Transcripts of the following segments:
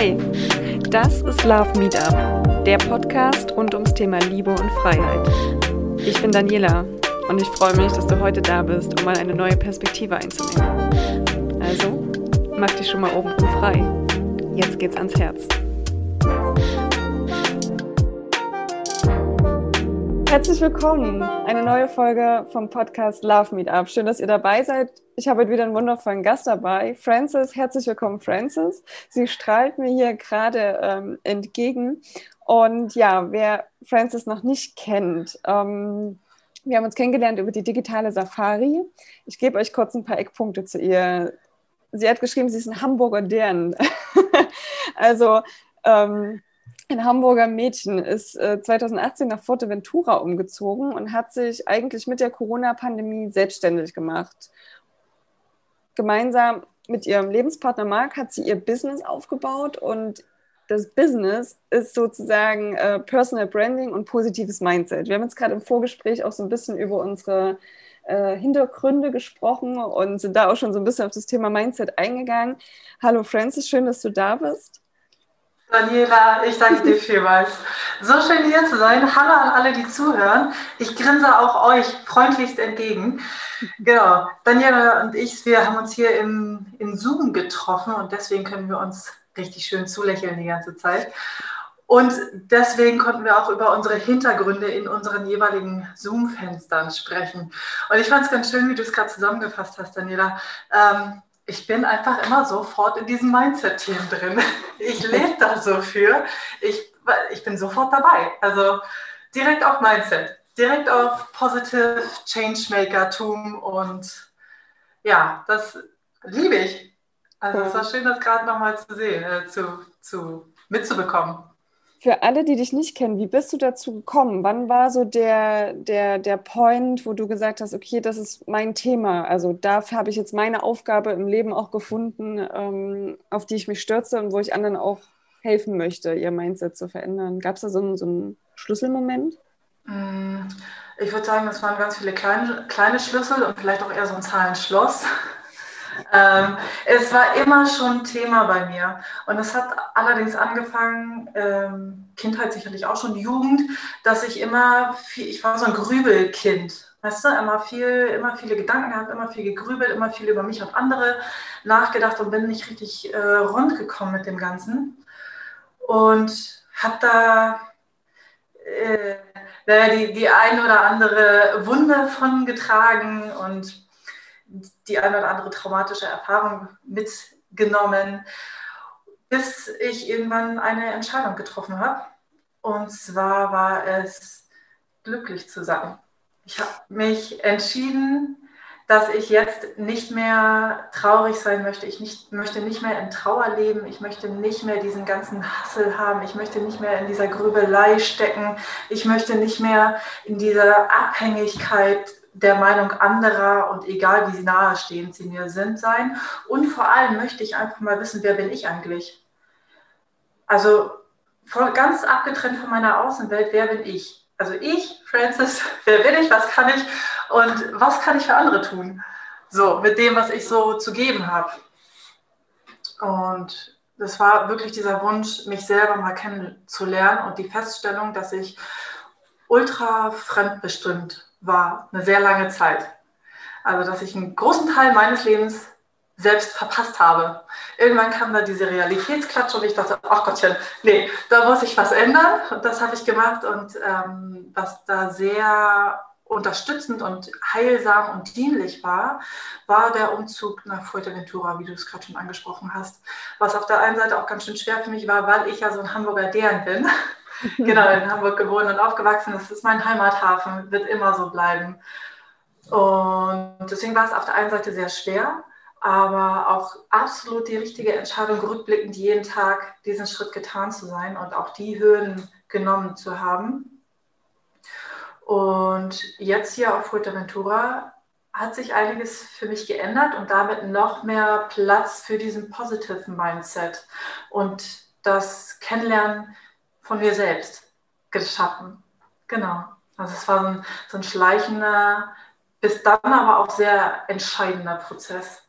Hey, das ist Love Meetup, der Podcast rund ums Thema Liebe und Freiheit. Ich bin Daniela und ich freue mich, dass du heute da bist, um mal eine neue Perspektive einzunehmen. Also, mach dich schon mal oben frei. Jetzt geht's ans Herz. Herzlich willkommen. Eine neue Folge vom Podcast Love Meetup. Schön, dass ihr dabei seid. Ich habe heute wieder einen wundervollen Gast dabei. Frances, herzlich willkommen, Frances. Sie strahlt mir hier gerade ähm, entgegen. Und ja, wer Frances noch nicht kennt, ähm, wir haben uns kennengelernt über die digitale Safari. Ich gebe euch kurz ein paar Eckpunkte zu ihr. Sie hat geschrieben, sie ist ein Hamburger Dern. also ähm, ein Hamburger Mädchen ist äh, 2018 nach Fuerteventura umgezogen und hat sich eigentlich mit der Corona-Pandemie selbstständig gemacht. Gemeinsam mit ihrem Lebenspartner Marc hat sie ihr Business aufgebaut und das Business ist sozusagen äh, Personal Branding und positives Mindset. Wir haben jetzt gerade im Vorgespräch auch so ein bisschen über unsere äh, Hintergründe gesprochen und sind da auch schon so ein bisschen auf das Thema Mindset eingegangen. Hallo Francis, schön, dass du da bist. Daniela, ich danke dir vielmals. So schön hier zu sein. Hallo an alle, die zuhören. Ich grinse auch euch freundlichst entgegen. Genau. Daniela und ich, wir haben uns hier im, in Zoom getroffen und deswegen können wir uns richtig schön zulächeln die ganze Zeit. Und deswegen konnten wir auch über unsere Hintergründe in unseren jeweiligen Zoom-Fenstern sprechen. Und ich fand es ganz schön, wie du es gerade zusammengefasst hast, Daniela. Ähm, ich bin einfach immer sofort in diesem Mindset-Team drin. Ich lebe da so für. Ich, ich bin sofort dabei. Also direkt auf Mindset, direkt auf Positive Changemaker-Tum und ja, das liebe ich. Also es war schön, das gerade nochmal zu sehen, äh, zu, zu, mitzubekommen. Für alle, die dich nicht kennen, wie bist du dazu gekommen? Wann war so der, der, der Point, wo du gesagt hast, okay, das ist mein Thema? Also dafür habe ich jetzt meine Aufgabe im Leben auch gefunden, ähm, auf die ich mich stürze und wo ich anderen auch helfen möchte, ihr Mindset zu verändern. Gab es da so einen, so einen Schlüsselmoment? Mm, ich würde sagen, es waren ganz viele kleine, kleine Schlüssel und vielleicht auch eher so ein Zahlenschloss. Ähm, es war immer schon Thema bei mir. Und es hat allerdings angefangen, ähm, Kindheit sicherlich auch schon, Jugend, dass ich immer, viel, ich war so ein Grübelkind. Weißt du, immer viel, immer viele Gedanken gehabt, immer viel gegrübelt, immer viel über mich und andere nachgedacht und bin nicht richtig äh, rund gekommen mit dem Ganzen. Und habe da äh, die, die ein oder andere Wunde von getragen und die eine oder andere traumatische Erfahrung mitgenommen, bis ich irgendwann eine Entscheidung getroffen habe. Und zwar war es, glücklich zu sein. Ich habe mich entschieden, dass ich jetzt nicht mehr traurig sein möchte. Ich nicht, möchte nicht mehr in Trauer leben. Ich möchte nicht mehr diesen ganzen Hassel haben. Ich möchte nicht mehr in dieser Grübelei stecken. Ich möchte nicht mehr in dieser Abhängigkeit der Meinung anderer und egal wie nahestehend sie mir sind sein. Und vor allem möchte ich einfach mal wissen, wer bin ich eigentlich? Also voll, ganz abgetrennt von meiner Außenwelt, wer bin ich? Also ich, Francis, wer bin ich, was kann ich und was kann ich für andere tun? So, mit dem, was ich so zu geben habe. Und das war wirklich dieser Wunsch, mich selber mal kennenzulernen und die Feststellung, dass ich ultra fremdbestimmt war eine sehr lange Zeit. Also, dass ich einen großen Teil meines Lebens selbst verpasst habe. Irgendwann kam da diese Realitätsklatsch und ich dachte, ach Gottchen, nee, da muss ich was ändern. Und das habe ich gemacht und ähm, was da sehr unterstützend und heilsam und dienlich war, war der Umzug nach Fuerteventura, wie du es gerade schon angesprochen hast. Was auf der einen Seite auch ganz schön schwer für mich war, weil ich ja so ein Hamburger Deren bin genau, in Hamburg geboren und aufgewachsen. Das ist mein Heimathafen, wird immer so bleiben. Und deswegen war es auf der einen Seite sehr schwer, aber auch absolut die richtige Entscheidung, rückblickend jeden Tag diesen Schritt getan zu sein und auch die Hürden genommen zu haben. Und jetzt hier auf Fuerteventura hat sich einiges für mich geändert und damit noch mehr Platz für diesen Positive Mindset und das Kennenlernen von mir selbst geschaffen. Genau. Also es war so ein, so ein schleichender, bis dann aber auch sehr entscheidender Prozess.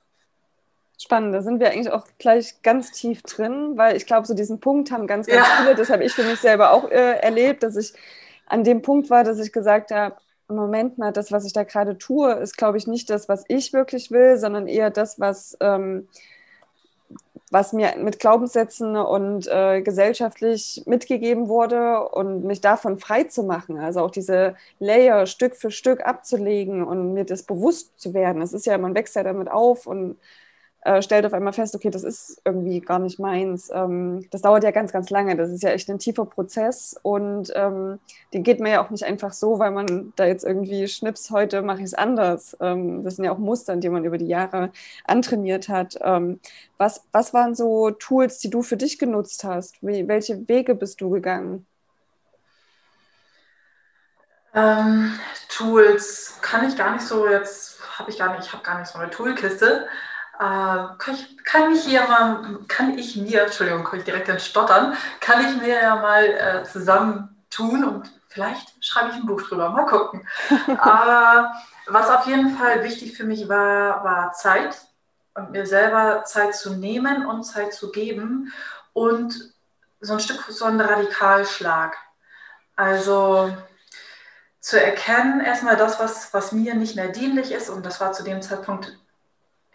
Spannend, da sind wir eigentlich auch gleich ganz tief drin, weil ich glaube, so diesen Punkt haben ganz, ganz ja. viele, das habe ich für mich selber auch äh, erlebt, dass ich an dem Punkt war, dass ich gesagt habe, Moment mal, das, was ich da gerade tue, ist, glaube ich, nicht das, was ich wirklich will, sondern eher das, was, ähm, was mir mit Glaubenssätzen und äh, gesellschaftlich mitgegeben wurde und mich davon frei zu machen. Also auch diese Layer Stück für Stück abzulegen und mir das bewusst zu werden. Es ist ja, man wächst ja damit auf und äh, stellt auf einmal fest, okay, das ist irgendwie gar nicht meins. Ähm, das dauert ja ganz, ganz lange. Das ist ja echt ein tiefer Prozess und ähm, den geht man ja auch nicht einfach so, weil man da jetzt irgendwie schnips, heute mache ich es anders. Ähm, das sind ja auch Muster, die man über die Jahre antrainiert hat. Ähm, was, was waren so Tools, die du für dich genutzt hast? Wie, welche Wege bist du gegangen? Ähm, Tools kann ich gar nicht so jetzt, habe ich gar nicht, ich habe gar nicht so eine Toolkiste. Äh, kann, ich, kann ich hier mal, kann ich mir, Entschuldigung, komme ich direkt ins Stottern, kann ich mir ja mal äh, zusammen tun und vielleicht schreibe ich ein Buch drüber, mal gucken. Aber was auf jeden Fall wichtig für mich war, war Zeit und mir selber Zeit zu nehmen und Zeit zu geben und so ein Stück, so ein Radikalschlag. Also zu erkennen, erstmal das, was, was mir nicht mehr dienlich ist, und das war zu dem Zeitpunkt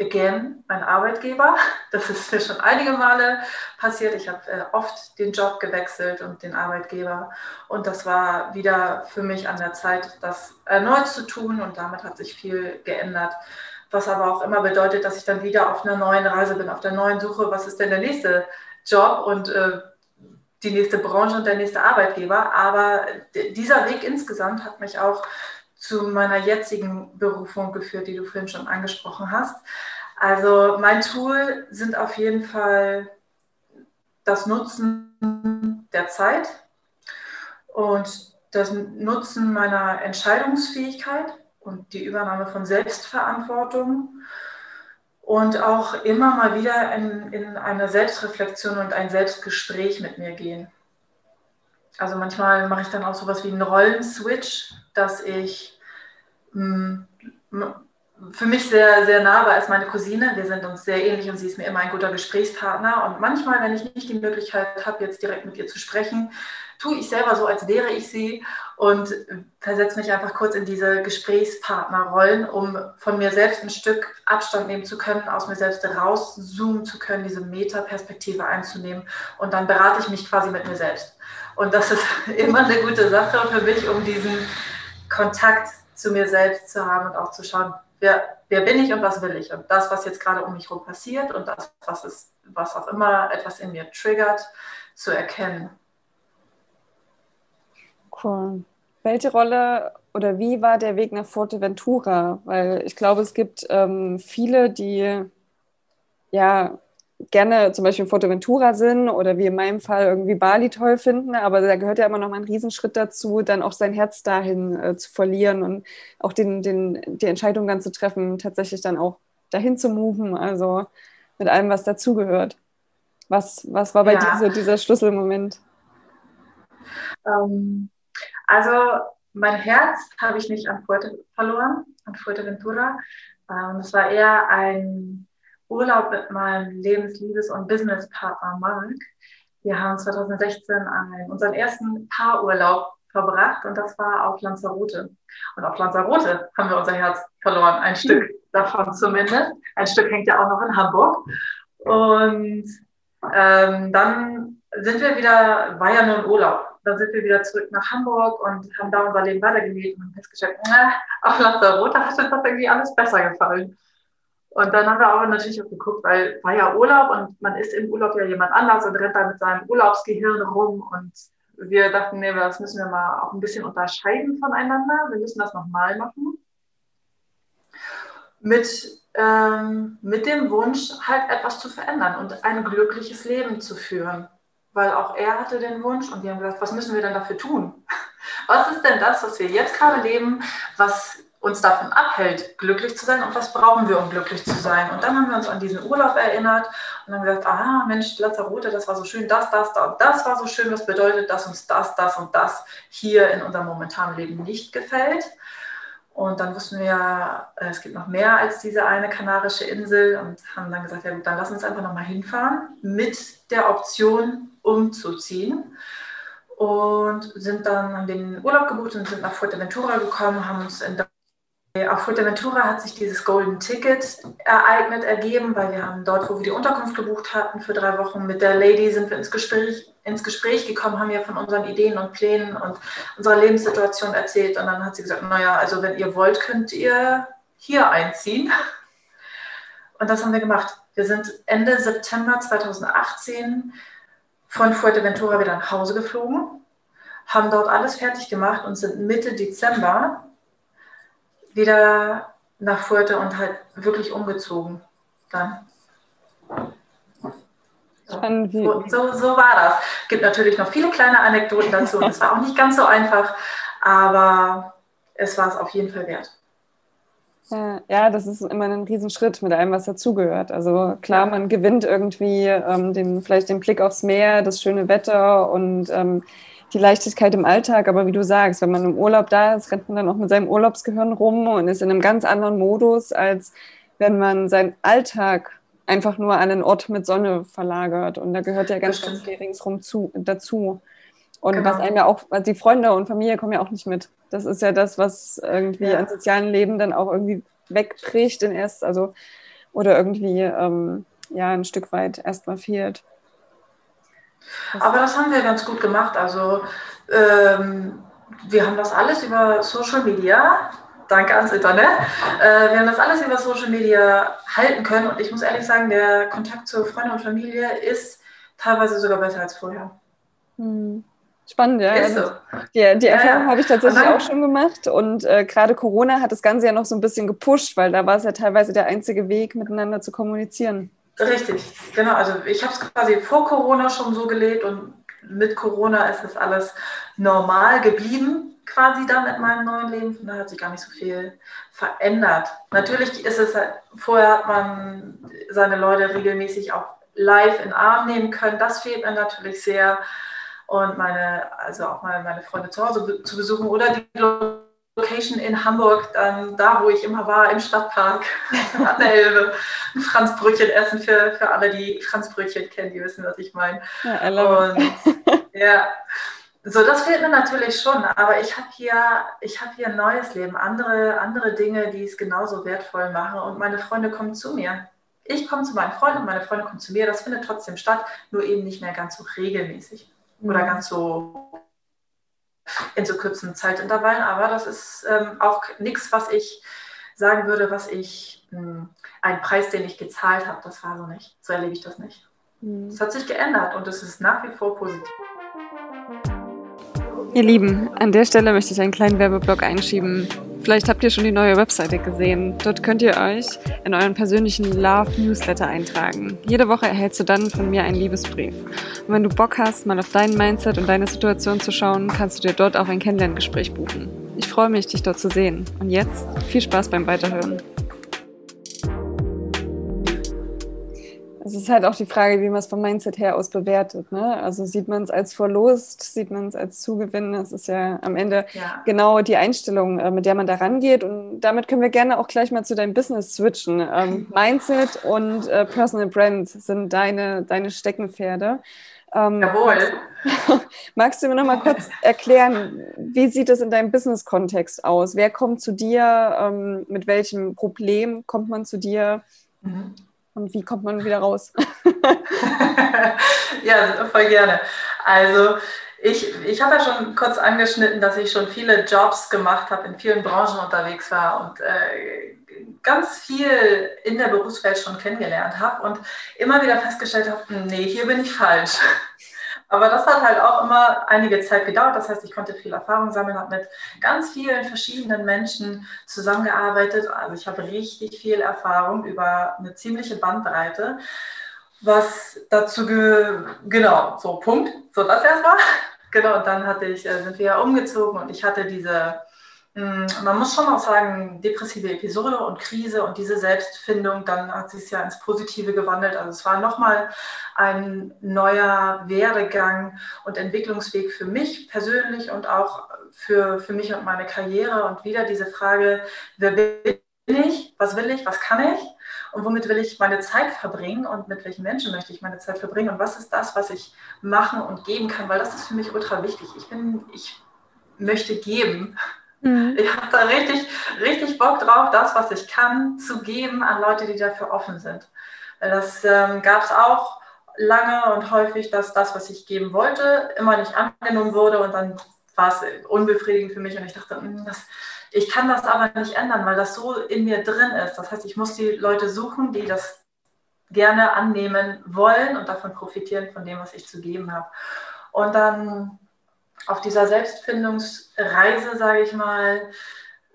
again mein Arbeitgeber. Das ist mir schon einige Male passiert. Ich habe äh, oft den Job gewechselt und den Arbeitgeber. Und das war wieder für mich an der Zeit, das erneut zu tun. Und damit hat sich viel geändert. Was aber auch immer bedeutet, dass ich dann wieder auf einer neuen Reise bin, auf der neuen Suche, was ist denn der nächste Job und äh, die nächste Branche und der nächste Arbeitgeber. Aber dieser Weg insgesamt hat mich auch zu meiner jetzigen Berufung geführt, die du vorhin schon angesprochen hast. Also mein Tool sind auf jeden Fall das Nutzen der Zeit und das Nutzen meiner Entscheidungsfähigkeit und die Übernahme von Selbstverantwortung und auch immer mal wieder in, in eine Selbstreflexion und ein Selbstgespräch mit mir gehen. Also manchmal mache ich dann auch sowas wie einen Rollenswitch, dass ich für mich sehr, sehr nah war als meine Cousine. Wir sind uns sehr ähnlich und sie ist mir immer ein guter Gesprächspartner. Und manchmal, wenn ich nicht die Möglichkeit habe, jetzt direkt mit ihr zu sprechen, tue ich selber so, als wäre ich sie und versetze mich einfach kurz in diese Gesprächspartnerrollen, um von mir selbst ein Stück Abstand nehmen zu können, aus mir selbst rauszoomen zu können, diese Metaperspektive einzunehmen. Und dann berate ich mich quasi mit mir selbst. Und das ist immer eine gute Sache für mich, um diesen Kontakt zu mir selbst zu haben und auch zu schauen, wer, wer bin ich und was will ich. Und das, was jetzt gerade um mich herum passiert und das, was, ist, was auch immer etwas in mir triggert, zu erkennen. Cool. Welche Rolle oder wie war der Weg nach Forteventura? Weil ich glaube, es gibt ähm, viele, die ja gerne zum Beispiel in Fuerteventura sind oder wie in meinem Fall irgendwie Bali toll finden, aber da gehört ja immer noch mal ein Riesenschritt dazu, dann auch sein Herz dahin äh, zu verlieren und auch den, den, die Entscheidung dann zu treffen, tatsächlich dann auch dahin zu moven, also mit allem, was dazugehört. Was, was war bei ja. dir so dieser Schlüsselmoment? Ähm, also mein Herz habe ich nicht an Fuerte verloren, an Fuerteventura. Ähm, es war eher ein Urlaub mit meinem Lebensliebes- und Businesspartner Mark. Wir haben 2016 einen, unseren ersten Paarurlaub verbracht und das war auf Lanzarote. Und auf Lanzarote haben wir unser Herz verloren, ein Stück davon zumindest. Ein Stück hängt ja auch noch in Hamburg. Und ähm, dann sind wir wieder, war ja nur ein Urlaub, dann sind wir wieder zurück nach Hamburg und haben da unser Leben weitergelebt und haben festgestellt, na, auf Lanzarote hat uns das irgendwie alles besser gefallen. Und dann haben wir aber natürlich auch geguckt, weil war ja Urlaub und man ist im Urlaub ja jemand anders und rennt da mit seinem Urlaubsgehirn rum. Und wir dachten, nee, das müssen wir mal auch ein bisschen unterscheiden voneinander. Wir müssen das nochmal machen. Mit, ähm, mit dem Wunsch, halt etwas zu verändern und ein glückliches Leben zu führen. Weil auch er hatte den Wunsch und wir haben gesagt, was müssen wir denn dafür tun? Was ist denn das, was wir jetzt gerade leben, was uns davon abhält, glücklich zu sein und was brauchen wir, um glücklich zu sein. Und dann haben wir uns an diesen Urlaub erinnert und haben gesagt, ah Mensch, Lanzarote, das war so schön, das, das, das, das war so schön, was bedeutet, dass uns das, das und das hier in unserem momentanen Leben nicht gefällt. Und dann wussten wir, äh, es gibt noch mehr als diese eine kanarische Insel und haben dann gesagt, ja gut, dann lass uns einfach nochmal hinfahren mit der Option umzuziehen. Und sind dann, haben den Urlaub gebucht und sind nach Fuerteventura gekommen, haben uns in auf Fuerteventura hat sich dieses Golden Ticket ereignet, ergeben, weil wir haben dort, wo wir die Unterkunft gebucht hatten für drei Wochen, mit der Lady sind wir ins Gespräch, ins Gespräch gekommen, haben ja von unseren Ideen und Plänen und unserer Lebenssituation erzählt. Und dann hat sie gesagt, naja, also wenn ihr wollt, könnt ihr hier einziehen. Und das haben wir gemacht. Wir sind Ende September 2018 von Fuerteventura wieder nach Hause geflogen, haben dort alles fertig gemacht und sind Mitte Dezember wieder nach Fuerte und halt wirklich umgezogen dann. So, so, so, war das. Es gibt natürlich noch viele kleine Anekdoten dazu und es war auch nicht ganz so einfach, aber es war es auf jeden Fall wert. Ja, das ist immer ein Riesenschritt mit allem, was dazugehört. Also klar, man gewinnt irgendwie ähm, den, vielleicht den Blick aufs Meer, das schöne Wetter und ähm, die Leichtigkeit im Alltag, aber wie du sagst, wenn man im Urlaub da ist, rennt man dann auch mit seinem Urlaubsgehirn rum und ist in einem ganz anderen Modus, als wenn man seinen Alltag einfach nur an einen Ort mit Sonne verlagert. Und da gehört ja ganz, ganz viel ringsrum zu, dazu. Und genau. was einem ja auch, die Freunde und Familie kommen ja auch nicht mit. Das ist ja das, was irgendwie ja. an sozialen Leben dann auch irgendwie wegbricht in erst, also oder irgendwie ähm, ja ein Stück weit erstmal fehlt. Aber das haben wir ganz gut gemacht. Also ähm, wir haben das alles über Social Media, danke ans Internet, äh, wir haben das alles über Social Media halten können. Und ich muss ehrlich sagen, der Kontakt zu Freunden und Familie ist teilweise sogar besser als vorher. Hm. Spannend, ja. Also, die, die Erfahrung ja, ja. habe ich tatsächlich dann, auch schon gemacht. Und äh, gerade Corona hat das Ganze ja noch so ein bisschen gepusht, weil da war es ja teilweise der einzige Weg, miteinander zu kommunizieren. Richtig, genau. Also ich habe es quasi vor Corona schon so gelebt und mit Corona ist das alles normal geblieben, quasi dann in meinem neuen Leben. Von daher hat sich gar nicht so viel verändert. Natürlich ist es, vorher hat man seine Leute regelmäßig auch live in den Arm nehmen können. Das fehlt mir natürlich sehr. Und meine, also auch mal meine Freunde zu Hause zu besuchen oder die Location in Hamburg, dann da, wo ich immer war, im Stadtpark an der Elbe, ein Franzbrötchen essen für, für alle, die Franzbrötchen kennen, die wissen, was ich meine. Ja, Und ja, so das fehlt mir natürlich schon, aber ich habe hier, ich habe hier ein neues Leben, andere, andere Dinge, die es genauso wertvoll machen und meine Freunde kommen zu mir. Ich komme zu meinen Freunden und meine Freunde kommen zu mir. Das findet trotzdem statt, nur eben nicht mehr ganz so regelmäßig oder mhm. ganz so in so kurzen Zeitintervallen. Aber das ist ähm, auch nichts, was ich sagen würde, was ich, mh, hm, ein Preis, den ich gezahlt habe, das war so nicht. So erlebe ich das nicht. Mhm. Es hat sich geändert und es ist nach wie vor positiv. Ihr Lieben, an der Stelle möchte ich einen kleinen Werbeblock einschieben. Vielleicht habt ihr schon die neue Webseite gesehen. Dort könnt ihr euch in euren persönlichen Love Newsletter eintragen. Jede Woche erhältst du dann von mir einen Liebesbrief. Und wenn du Bock hast, mal auf dein Mindset und deine Situation zu schauen, kannst du dir dort auch ein Kennenlerngespräch buchen. Ich freue mich, dich dort zu sehen. Und jetzt viel Spaß beim Weiterhören. Es ist halt auch die Frage, wie man es vom Mindset her aus bewertet. Ne? Also sieht man es als Verlust, sieht man es als Zugewinn. Das ist ja am Ende ja. genau die Einstellung, äh, mit der man da rangeht. Und damit können wir gerne auch gleich mal zu deinem Business switchen. Ähm, Mindset und äh, Personal Brand sind deine, deine Steckenpferde. Ähm, Jawohl. Magst du mir noch mal kurz erklären, wie sieht es in deinem Business-Kontext aus? Wer kommt zu dir? Ähm, mit welchem Problem kommt man zu dir? Mhm. Und wie kommt man wieder raus? ja, voll gerne. Also ich, ich habe ja schon kurz angeschnitten, dass ich schon viele Jobs gemacht habe, in vielen Branchen unterwegs war und äh, ganz viel in der Berufswelt schon kennengelernt habe und immer wieder festgestellt habe, nee, hier bin ich falsch. Aber das hat halt auch immer einige Zeit gedauert. Das heißt, ich konnte viel Erfahrung sammeln, habe mit ganz vielen verschiedenen Menschen zusammengearbeitet. Also ich habe richtig viel Erfahrung über eine ziemliche Bandbreite. Was dazu, ge genau, so Punkt. So das erstmal. Genau, und dann hatte ich, äh, sind wir ja umgezogen und ich hatte diese man muss schon auch sagen, depressive Episode und Krise und diese Selbstfindung, dann hat sich es ja ins Positive gewandelt. Also es war nochmal ein neuer Werdegang und Entwicklungsweg für mich persönlich und auch für, für mich und meine Karriere. Und wieder diese Frage, wer bin ich, was will ich, was kann ich? Und womit will ich meine Zeit verbringen? Und mit welchen Menschen möchte ich meine Zeit verbringen? Und was ist das, was ich machen und geben kann, weil das ist für mich ultra wichtig. Ich bin, ich möchte geben Mhm. Ich habe da richtig, richtig Bock drauf, das, was ich kann, zu geben an Leute, die dafür offen sind. Das ähm, gab es auch lange und häufig, dass das, was ich geben wollte, immer nicht angenommen wurde und dann war es unbefriedigend für mich und ich dachte, hm, das, ich kann das aber nicht ändern, weil das so in mir drin ist. Das heißt, ich muss die Leute suchen, die das gerne annehmen wollen und davon profitieren von dem, was ich zu geben habe. Und dann auf dieser Selbstfindungsreise, sage ich mal,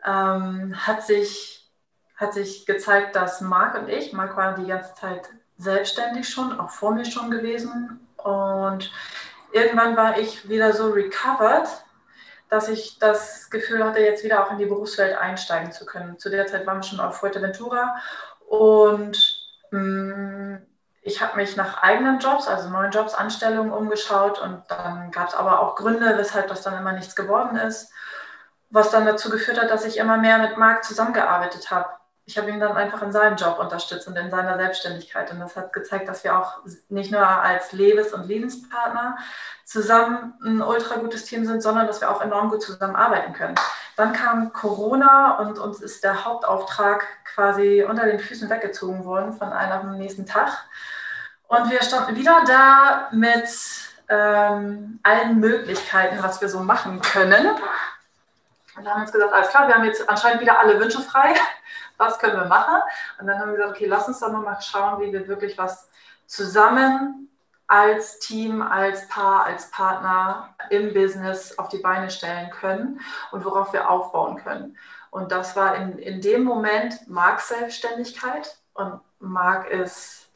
ähm, hat, sich, hat sich gezeigt, dass Marc und ich, Marc war die ganze Zeit selbstständig schon, auch vor mir schon gewesen. Und irgendwann war ich wieder so recovered, dass ich das Gefühl hatte, jetzt wieder auch in die Berufswelt einsteigen zu können. Zu der Zeit waren wir schon auf Fuerteventura und mh, mm, ich habe mich nach eigenen Jobs, also neuen Jobs, Anstellungen umgeschaut und dann gab es aber auch Gründe, weshalb das dann immer nichts geworden ist, was dann dazu geführt hat, dass ich immer mehr mit Marc zusammengearbeitet habe. Ich habe ihn dann einfach in seinem Job unterstützt und in seiner Selbstständigkeit. Und das hat gezeigt, dass wir auch nicht nur als Lebens- und Lebenspartner zusammen ein ultra gutes Team sind, sondern dass wir auch enorm gut zusammenarbeiten können. Dann kam Corona und uns ist der Hauptauftrag quasi unter den Füßen weggezogen worden von einem nächsten Tag. Und wir standen wieder da mit ähm, allen Möglichkeiten, was wir so machen können. Und haben uns gesagt, alles klar, wir haben jetzt anscheinend wieder alle Wünsche frei. Was können wir machen? Und dann haben wir gesagt, okay, lass uns doch mal schauen, wie wir wirklich was zusammen als Team, als Paar, als Partner im Business auf die Beine stellen können und worauf wir aufbauen können. Und das war in, in dem Moment Marks Selbstständigkeit und Marc ist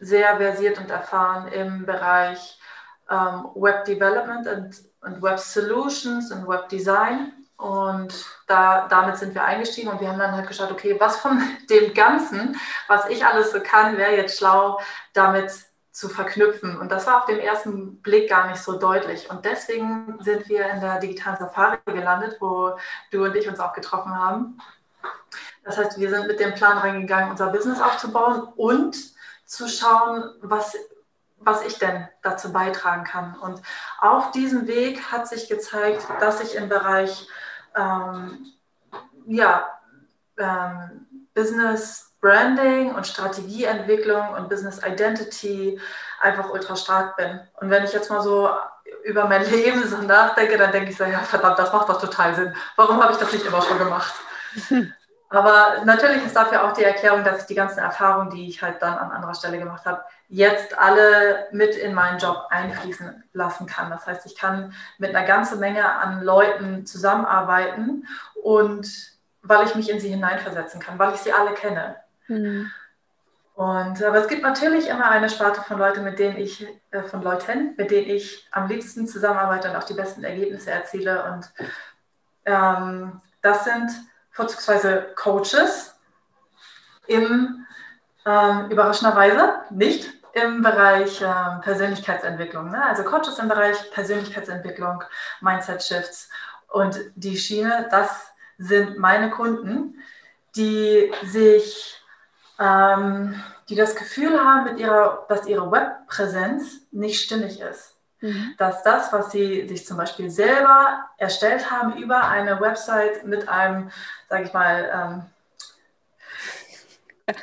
sehr versiert und erfahren im Bereich ähm, Web Development und, und Web Solutions und Web Design. Und da, damit sind wir eingestiegen und wir haben dann halt geschaut, okay, was von dem Ganzen, was ich alles so kann, wäre jetzt schlau, damit zu verknüpfen. Und das war auf den ersten Blick gar nicht so deutlich. Und deswegen sind wir in der digitalen Safari gelandet, wo du und ich uns auch getroffen haben. Das heißt, wir sind mit dem Plan reingegangen, unser Business aufzubauen und zu schauen, was, was ich denn dazu beitragen kann. Und auf diesem Weg hat sich gezeigt, dass ich im Bereich ähm, ja, ähm, Business Branding und Strategieentwicklung und Business Identity einfach ultra stark bin. Und wenn ich jetzt mal so über mein Leben so nachdenke, dann denke ich so, ja verdammt, das macht doch total Sinn. Warum habe ich das nicht immer schon gemacht? Aber natürlich ist dafür auch die Erklärung, dass ich die ganzen Erfahrungen, die ich halt dann an anderer Stelle gemacht habe, jetzt alle mit in meinen Job einfließen lassen kann. Das heißt, ich kann mit einer ganzen Menge an Leuten zusammenarbeiten und weil ich mich in sie hineinversetzen kann, weil ich sie alle kenne. Mhm. Und aber es gibt natürlich immer eine Sparte von Leuten, mit denen ich, äh, von Leuten, mit denen ich am liebsten zusammenarbeite und auch die besten Ergebnisse erziele. Und ähm, das sind vorzugsweise Coaches im ähm, überraschenderweise nicht im Bereich ähm, Persönlichkeitsentwicklung. Ne? Also Coaches im Bereich Persönlichkeitsentwicklung, Mindset Shifts und die Schiene, das sind meine Kunden, die sich, ähm, die das Gefühl haben, mit ihrer, dass ihre Webpräsenz nicht stimmig ist. Mhm. dass das, was sie sich zum Beispiel selber erstellt haben über eine Website mit einem, sage ich mal, ähm,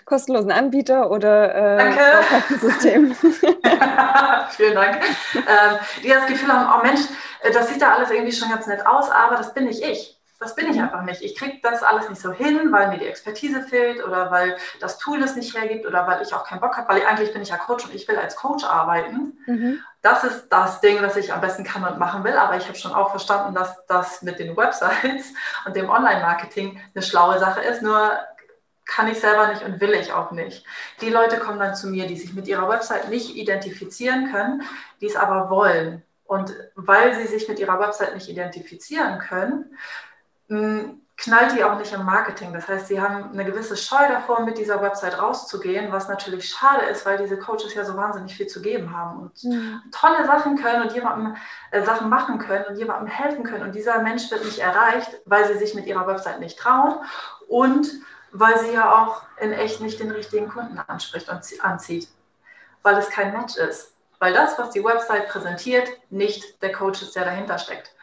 kostenlosen Anbieter oder äh, System. Vielen Dank. Ähm, die das Gefühl haben, oh Mensch, das sieht da alles irgendwie schon ganz nett aus, aber das bin nicht ich. Das bin ich einfach nicht. Ich kriege das alles nicht so hin, weil mir die Expertise fehlt oder weil das Tool es nicht hergibt oder weil ich auch keinen Bock habe, weil eigentlich bin ich ja Coach und ich will als Coach arbeiten. Mhm. Das ist das Ding, was ich am besten kann und machen will. Aber ich habe schon auch verstanden, dass das mit den Websites und dem Online-Marketing eine schlaue Sache ist. Nur kann ich selber nicht und will ich auch nicht. Die Leute kommen dann zu mir, die sich mit ihrer Website nicht identifizieren können, die es aber wollen. Und weil sie sich mit ihrer Website nicht identifizieren können, knallt die auch nicht im Marketing. Das heißt, sie haben eine gewisse Scheu davor, mit dieser Website rauszugehen, was natürlich schade ist, weil diese Coaches ja so wahnsinnig viel zu geben haben und mhm. tolle Sachen können und jemandem äh, Sachen machen können und jemandem helfen können. Und dieser Mensch wird nicht erreicht, weil sie sich mit ihrer Website nicht trauen und weil sie ja auch in echt nicht den richtigen Kunden anspricht und anzieht, weil es kein Match ist. Weil das, was die Website präsentiert, nicht der Coach ist, der dahinter steckt.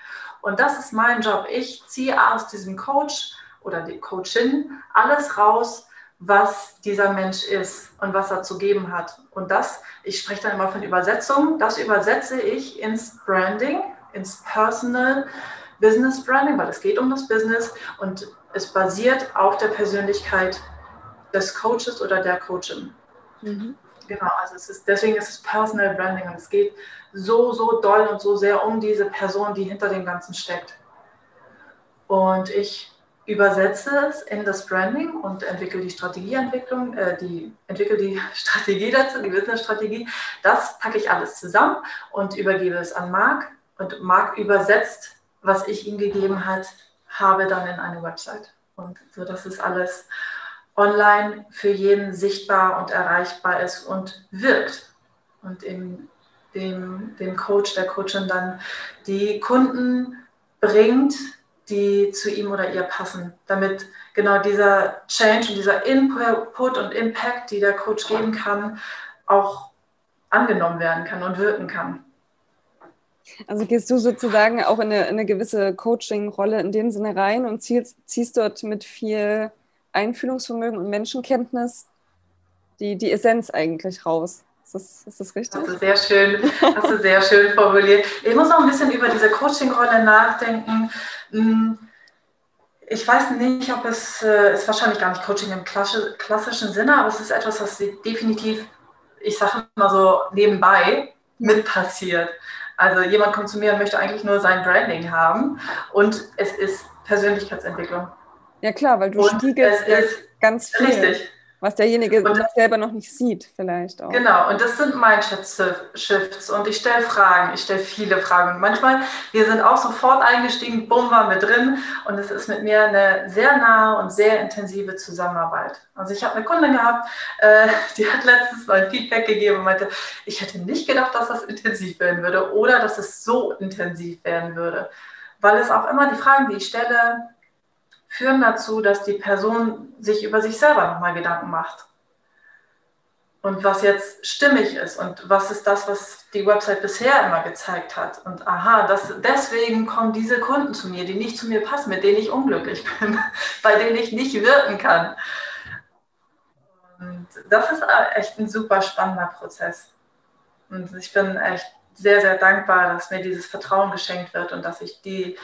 Und das ist mein Job. Ich ziehe aus diesem Coach oder die Coachin alles raus, was dieser Mensch ist und was er zu geben hat. Und das, ich spreche dann immer von Übersetzung, das übersetze ich ins Branding, ins Personal Business Branding, weil es geht um das Business und es basiert auf der Persönlichkeit des Coaches oder der Coachin. Mhm. Genau, also es ist, deswegen ist es Personal Branding und es geht so, so doll und so sehr um diese Person, die hinter dem Ganzen steckt. Und ich übersetze es in das Branding und entwickle die Strategieentwicklung, äh, die entwickle die Strategie dazu, die Business-Strategie. Das packe ich alles zusammen und übergebe es an Marc. Und Marc übersetzt, was ich ihm gegeben hat, habe dann in eine Website. Und so, dass es alles online für jeden sichtbar und erreichbar ist und wirkt. Und in dem, dem Coach, der Coachin dann die Kunden bringt, die zu ihm oder ihr passen, damit genau dieser Change und dieser Input und Impact, die der Coach geben kann, auch angenommen werden kann und wirken kann. Also gehst du sozusagen auch in eine, in eine gewisse Coaching-Rolle in dem Sinne rein und ziehst, ziehst dort mit viel Einfühlungsvermögen und Menschenkenntnis die, die Essenz eigentlich raus. Ist das, ist das richtig? Das ist sehr schön, hast du sehr schön formuliert. Ich muss auch ein bisschen über diese Coaching-Rolle nachdenken. Hm, ich weiß nicht, ob es äh, ist wahrscheinlich gar nicht Coaching im klassischen Sinne, aber es ist etwas, was definitiv, ich sage mal so nebenbei mit passiert. Also jemand kommt zu mir und möchte eigentlich nur sein Branding haben und es ist Persönlichkeitsentwicklung. Ja klar, weil du und spiegelst ja ganz viel. Richtig. Was derjenige und, selber noch nicht sieht, vielleicht auch. Genau, und das sind Mindset-Shifts. Und ich stelle Fragen, ich stelle viele Fragen. Und manchmal, wir sind auch sofort eingestiegen, bumm, waren wir drin. Und es ist mit mir eine sehr nahe und sehr intensive Zusammenarbeit. Also ich habe eine Kundin gehabt, äh, die hat letztens mal ein Feedback gegeben und meinte, ich hätte nicht gedacht, dass das intensiv werden würde oder dass es so intensiv werden würde. Weil es auch immer die Fragen, die ich stelle, führen dazu, dass die Person sich über sich selber nochmal Gedanken macht. Und was jetzt stimmig ist und was ist das, was die Website bisher immer gezeigt hat. Und aha, das, deswegen kommen diese Kunden zu mir, die nicht zu mir passen, mit denen ich unglücklich bin, bei denen ich nicht wirken kann. Und das ist echt ein super spannender Prozess. Und ich bin echt sehr, sehr dankbar, dass mir dieses Vertrauen geschenkt wird und dass ich die,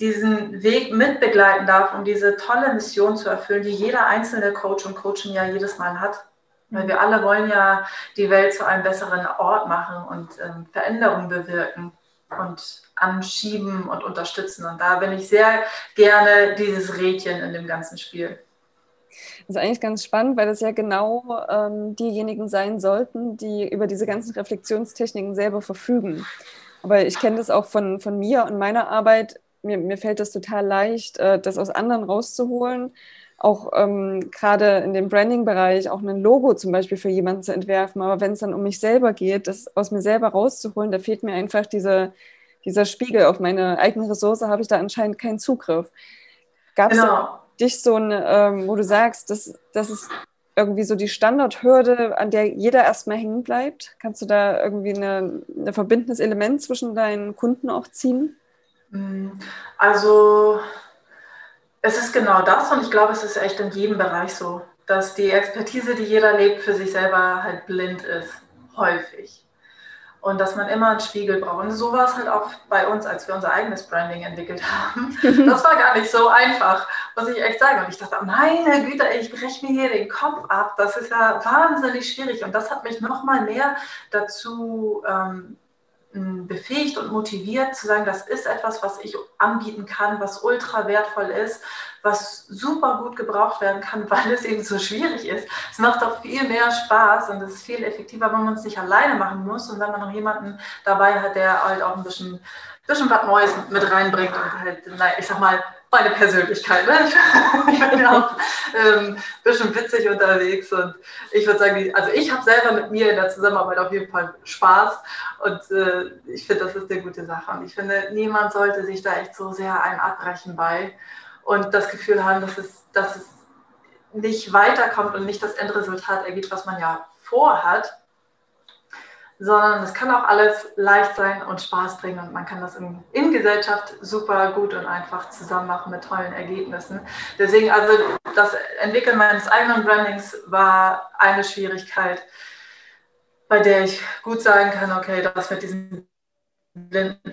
diesen Weg mitbegleiten darf, um diese tolle Mission zu erfüllen, die jeder einzelne Coach und Coaching ja jedes Mal hat. Weil wir alle wollen ja die Welt zu einem besseren Ort machen und ähm, Veränderungen bewirken und anschieben und unterstützen. Und da bin ich sehr gerne dieses Rädchen in dem ganzen Spiel. Das ist eigentlich ganz spannend, weil das ja genau ähm, diejenigen sein sollten, die über diese ganzen Reflexionstechniken selber verfügen. Aber ich kenne das auch von, von mir und meiner Arbeit mir, mir fällt das total leicht, äh, das aus anderen rauszuholen. Auch ähm, gerade in dem Branding-Bereich auch ein Logo zum Beispiel für jemanden zu entwerfen. Aber wenn es dann um mich selber geht, das aus mir selber rauszuholen, da fehlt mir einfach diese, dieser Spiegel. Auf meine eigene Ressource habe ich da anscheinend keinen Zugriff. Gab es genau. dich so ein, ähm, wo du sagst, das, das ist irgendwie so die Standardhürde, an der jeder erstmal hängen bleibt? Kannst du da irgendwie ein verbindendes Element zwischen deinen Kunden auch ziehen? Mm, also es ist genau das und ich glaube, es ist echt in jedem Bereich so, dass die Expertise, die jeder lebt, für sich selber halt blind ist, häufig. Und dass man immer einen Spiegel braucht. Und so war es halt auch bei uns, als wir unser eigenes Branding entwickelt haben. Das war gar nicht so einfach, muss ich echt sagen. Und ich dachte, meine Güte, ich breche mir hier den Kopf ab. Das ist ja wahnsinnig schwierig. Und das hat mich nochmal mehr dazu ähm, befähigt und motiviert zu sagen, das ist etwas, was ich anbieten kann, was ultra wertvoll ist, was super gut gebraucht werden kann, weil es eben so schwierig ist. Es macht auch viel mehr Spaß und es ist viel effektiver, wenn man es nicht alleine machen muss und wenn man noch jemanden dabei hat, der halt auch ein bisschen, bisschen was Neues mit reinbringt und halt, ich sag mal, meine Persönlichkeit. Ne? Ich bin ja auch ähm, ein bisschen witzig unterwegs und ich würde sagen, also ich habe selber mit mir in der Zusammenarbeit auf jeden Fall Spaß und äh, ich finde, das ist eine gute Sache. Und ich finde, niemand sollte sich da echt so sehr ein abbrechen bei und das Gefühl haben, dass es, dass es nicht weiterkommt und nicht das Endresultat ergibt, was man ja vorhat sondern es kann auch alles leicht sein und Spaß bringen und man kann das in, in, Gesellschaft super gut und einfach zusammen machen mit tollen Ergebnissen. Deswegen, also das Entwickeln meines eigenen Brandings war eine Schwierigkeit, bei der ich gut sagen kann, okay, das mit blinden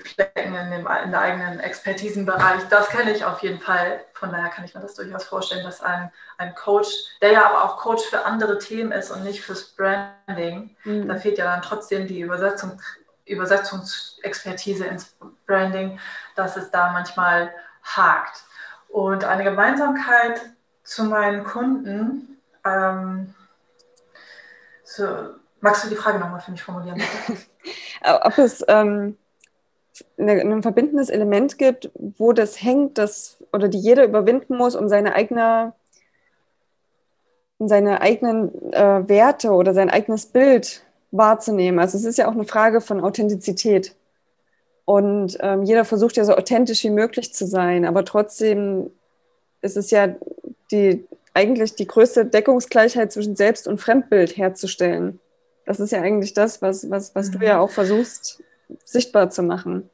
Flecken in, dem, in der eigenen Expertisenbereich, das kenne ich auf jeden Fall. Von daher kann ich mir das durchaus vorstellen, dass ein, ein Coach, der ja aber auch Coach für andere Themen ist und nicht fürs Branding, mhm. da fehlt ja dann trotzdem die Übersetzung, Übersetzungsexpertise ins Branding, dass es da manchmal hakt. Und eine Gemeinsamkeit zu meinen Kunden, ähm, so, magst du die Frage nochmal für mich formulieren? Ob es ähm, ein verbindendes Element gibt, wo das hängt, das oder die jeder überwinden muss, um seine eigene seine eigenen äh, Werte oder sein eigenes Bild wahrzunehmen. Also es ist ja auch eine Frage von Authentizität. Und ähm, jeder versucht ja so authentisch wie möglich zu sein, aber trotzdem ist es ja die, eigentlich die größte Deckungsgleichheit zwischen Selbst- und Fremdbild herzustellen. Das ist ja eigentlich das, was, was, was du ja mhm. auch versuchst sichtbar zu machen.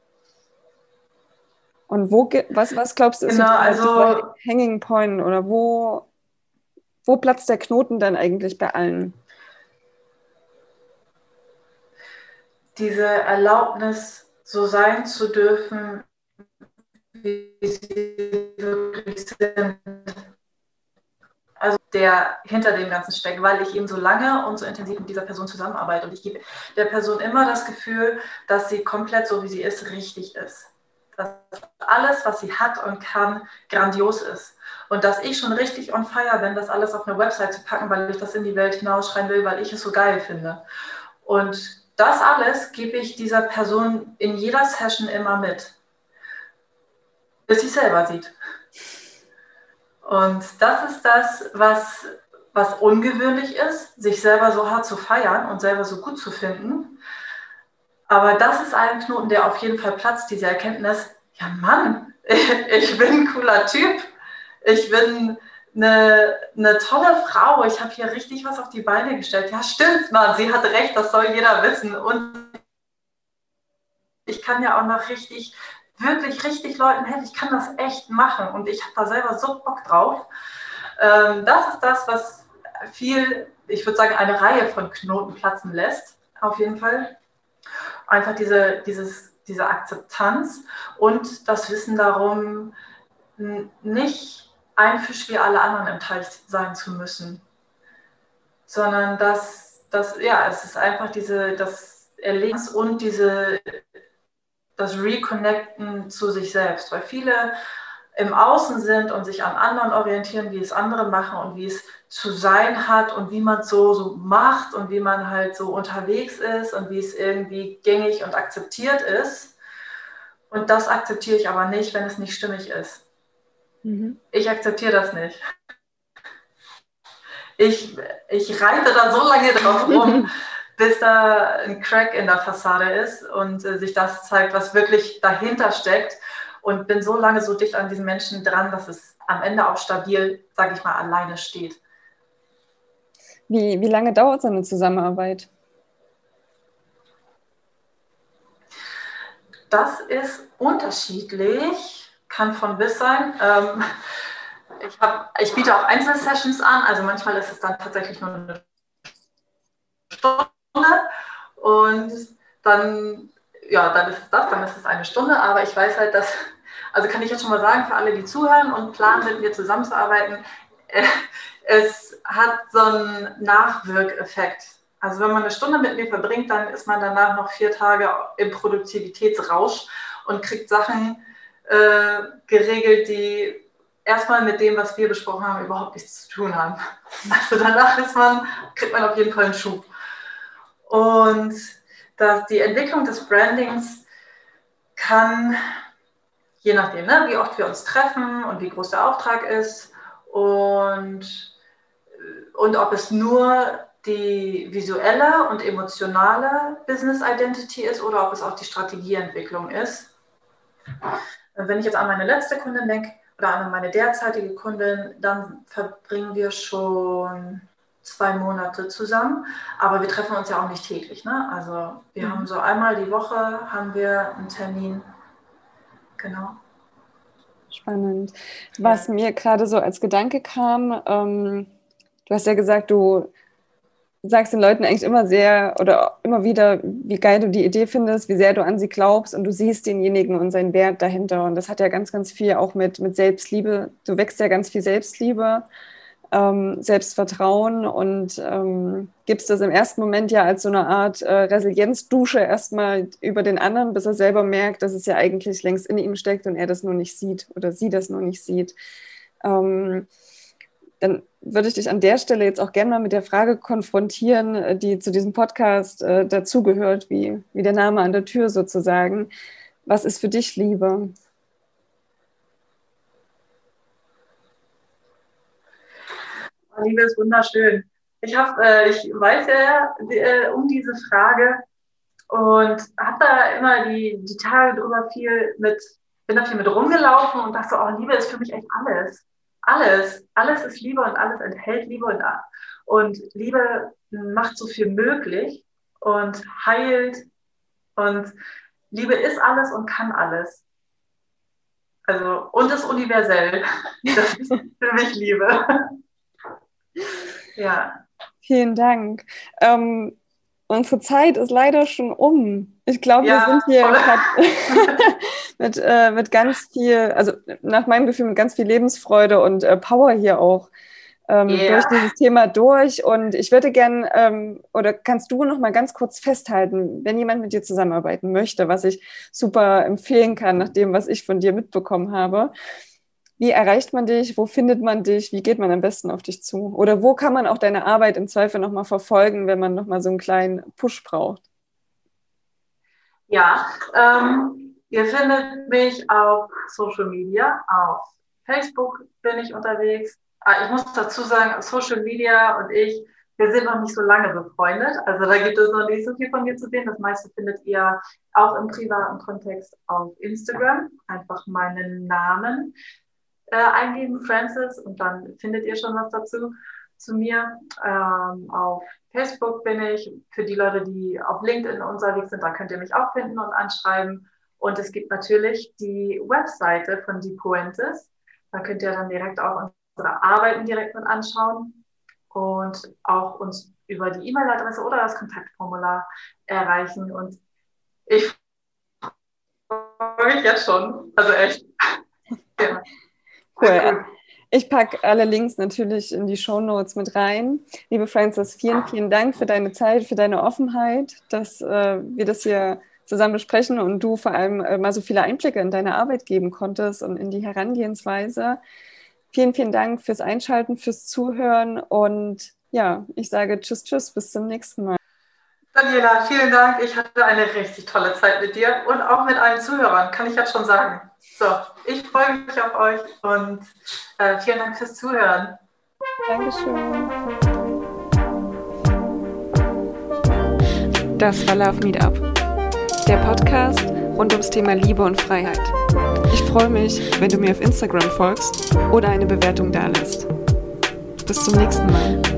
Und wo, was, was glaubst du, ist genau, also, Hanging Point oder wo, wo platzt der Knoten dann eigentlich bei allen? Diese Erlaubnis, so sein zu dürfen, wie sie wirklich sind. Also der hinter dem Ganzen steckt, weil ich eben so lange und so intensiv mit dieser Person zusammenarbeite und ich gebe der Person immer das Gefühl, dass sie komplett so wie sie ist, richtig ist. Dass alles, was sie hat und kann, grandios ist und dass ich schon richtig on fire bin, das alles auf eine Website zu packen, weil ich das in die Welt hinausschreien will, weil ich es so geil finde. Und das alles gebe ich dieser Person in jeder Session immer mit, bis sie selber sieht. Und das ist das, was, was ungewöhnlich ist, sich selber so hart zu feiern und selber so gut zu finden. Aber das ist ein Knoten, der auf jeden Fall platzt, diese Erkenntnis, ja Mann, ich bin ein cooler Typ ich bin eine, eine tolle Frau, ich habe hier richtig was auf die Beine gestellt. Ja, stimmt, Mann, sie hat recht, das soll jeder wissen. Und ich kann ja auch noch richtig, wirklich richtig Leuten helfen. Ich kann das echt machen und ich habe da selber so Bock drauf. Ähm, das ist das, was viel, ich würde sagen, eine Reihe von Knoten platzen lässt, auf jeden Fall. Einfach diese, dieses, diese Akzeptanz und das Wissen darum, nicht ein Fisch wie alle anderen im Teich sein zu müssen, sondern dass, dass ja, es ist einfach diese, das Erlebens und diese, das Reconnecten zu sich selbst, weil viele im Außen sind und sich an anderen orientieren, wie es andere machen und wie es zu sein hat und wie man es so, so macht und wie man halt so unterwegs ist und wie es irgendwie gängig und akzeptiert ist. Und das akzeptiere ich aber nicht, wenn es nicht stimmig ist. Mhm. Ich akzeptiere das nicht. Ich, ich reite da so lange drauf rum, bis da ein Crack in der Fassade ist und äh, sich das zeigt, was wirklich dahinter steckt. Und bin so lange so dicht an diesen Menschen dran, dass es am Ende auch stabil, sage ich mal, alleine steht. Wie, wie lange dauert so eine Zusammenarbeit? Das ist unterschiedlich kann von bis sein. Ähm, ich, hab, ich biete auch Einzelsessions an, also manchmal ist es dann tatsächlich nur eine Stunde und dann, ja, dann ist es das, dann ist es eine Stunde, aber ich weiß halt, dass, also kann ich jetzt schon mal sagen, für alle, die zuhören und planen, mit mir zusammenzuarbeiten, äh, es hat so einen Nachwirkeffekt. Also wenn man eine Stunde mit mir verbringt, dann ist man danach noch vier Tage im Produktivitätsrausch und kriegt Sachen äh, geregelt, die erstmal mit dem, was wir besprochen haben, überhaupt nichts zu tun haben. Also danach ist man, kriegt man auf jeden Fall einen Schub. Und dass die Entwicklung des Brandings kann je nachdem, ne, wie oft wir uns treffen und wie groß der Auftrag ist und, und ob es nur die visuelle und emotionale Business Identity ist oder ob es auch die Strategieentwicklung ist. Wenn ich jetzt an meine letzte Kundin denke oder an meine derzeitige Kundin, dann verbringen wir schon zwei Monate zusammen, aber wir treffen uns ja auch nicht täglich. Ne? Also wir mhm. haben so einmal die Woche haben wir einen Termin. Genau. Spannend. Was ja. mir gerade so als Gedanke kam, ähm, du hast ja gesagt, du sagst den Leuten eigentlich immer sehr oder immer wieder, wie geil du die Idee findest, wie sehr du an sie glaubst und du siehst denjenigen und seinen Wert dahinter. Und das hat ja ganz, ganz viel auch mit, mit Selbstliebe. Du wächst ja ganz viel Selbstliebe ähm, Selbstvertrauen und ähm, gibst das im ersten Moment ja als so eine Art äh, Resilienzdusche erstmal über den anderen, bis er selber merkt, dass es ja eigentlich längst in ihm steckt und er das nur nicht sieht oder sie das nur nicht sieht. Ähm, dann würde ich dich an der Stelle jetzt auch gerne mal mit der Frage konfrontieren, äh, die zu diesem Podcast äh, dazugehört, wie, wie der Name an der Tür sozusagen. Was ist für dich Liebe? Liebe ist wunderschön. Ich, hab, äh, ich weiß ja äh, um diese Frage und habe da immer die, die Tage drüber viel mit, bin da viel mit rumgelaufen und dachte, oh, Liebe ist für mich echt alles. Alles. Alles ist Liebe und alles enthält Liebe und, und Liebe macht so viel möglich und heilt und Liebe ist alles und kann alles. Also, und ist universell. Das ist für mich Liebe. Ja. Vielen Dank. Ähm, unsere Zeit ist leider schon um. Ich glaube, ja, wir sind hier mit, äh, mit ganz viel, also nach meinem Gefühl mit ganz viel Lebensfreude und äh, Power hier auch ähm, yeah. durch dieses Thema durch. Und ich würde gerne, ähm, oder kannst du noch mal ganz kurz festhalten, wenn jemand mit dir zusammenarbeiten möchte, was ich super empfehlen kann, nach dem, was ich von dir mitbekommen habe. Wie erreicht man dich? Wo findet man dich? Wie geht man am besten auf dich zu? Oder wo kann man auch deine Arbeit im Zweifel nochmal verfolgen, wenn man nochmal so einen kleinen Push braucht? Ja, ähm, ihr findet mich auf Social Media, auf Facebook bin ich unterwegs. Ah, ich muss dazu sagen, Social Media und ich, wir sind noch nicht so lange befreundet. Also da gibt es noch nicht so viel von mir zu sehen. Das meiste findet ihr auch im privaten Kontext auf Instagram. Einfach meinen Namen äh, eingeben, Francis, und dann findet ihr schon was dazu zu mir. Ähm, auf Facebook bin ich. Für die Leute, die auf LinkedIn unterwegs sind, da könnt ihr mich auch finden und anschreiben. Und es gibt natürlich die Webseite von Die Puentes. Da könnt ihr dann direkt auch unsere Arbeiten direkt mit anschauen und auch uns über die E-Mail-Adresse oder das Kontaktformular erreichen. Und ich freue mich jetzt schon. Also echt. ja. Cool. Ich packe alle Links natürlich in die Show Notes mit rein. Liebe Francis, vielen, vielen Dank für deine Zeit, für deine Offenheit, dass äh, wir das hier zusammen besprechen und du vor allem äh, mal so viele Einblicke in deine Arbeit geben konntest und in die Herangehensweise. Vielen, vielen Dank fürs Einschalten, fürs Zuhören und ja, ich sage Tschüss, Tschüss, bis zum nächsten Mal. Daniela, vielen Dank. Ich hatte eine richtig tolle Zeit mit dir und auch mit allen Zuhörern, kann ich jetzt schon sagen. So, ich freue mich auf euch und äh, vielen Dank fürs Zuhören. Dankeschön. Das war Love Meetup, der Podcast rund ums Thema Liebe und Freiheit. Ich freue mich, wenn du mir auf Instagram folgst oder eine Bewertung da lässt. Bis zum nächsten Mal.